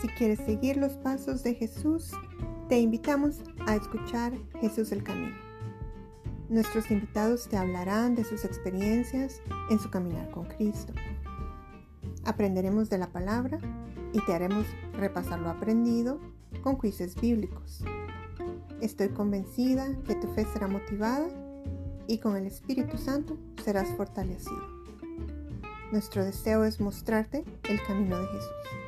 Si quieres seguir los pasos de Jesús, te invitamos a escuchar Jesús el Camino. Nuestros invitados te hablarán de sus experiencias en su caminar con Cristo. Aprenderemos de la palabra y te haremos repasar lo aprendido con quizzes bíblicos. Estoy convencida que tu fe será motivada y con el Espíritu Santo serás fortalecido. Nuestro deseo es mostrarte el camino de Jesús.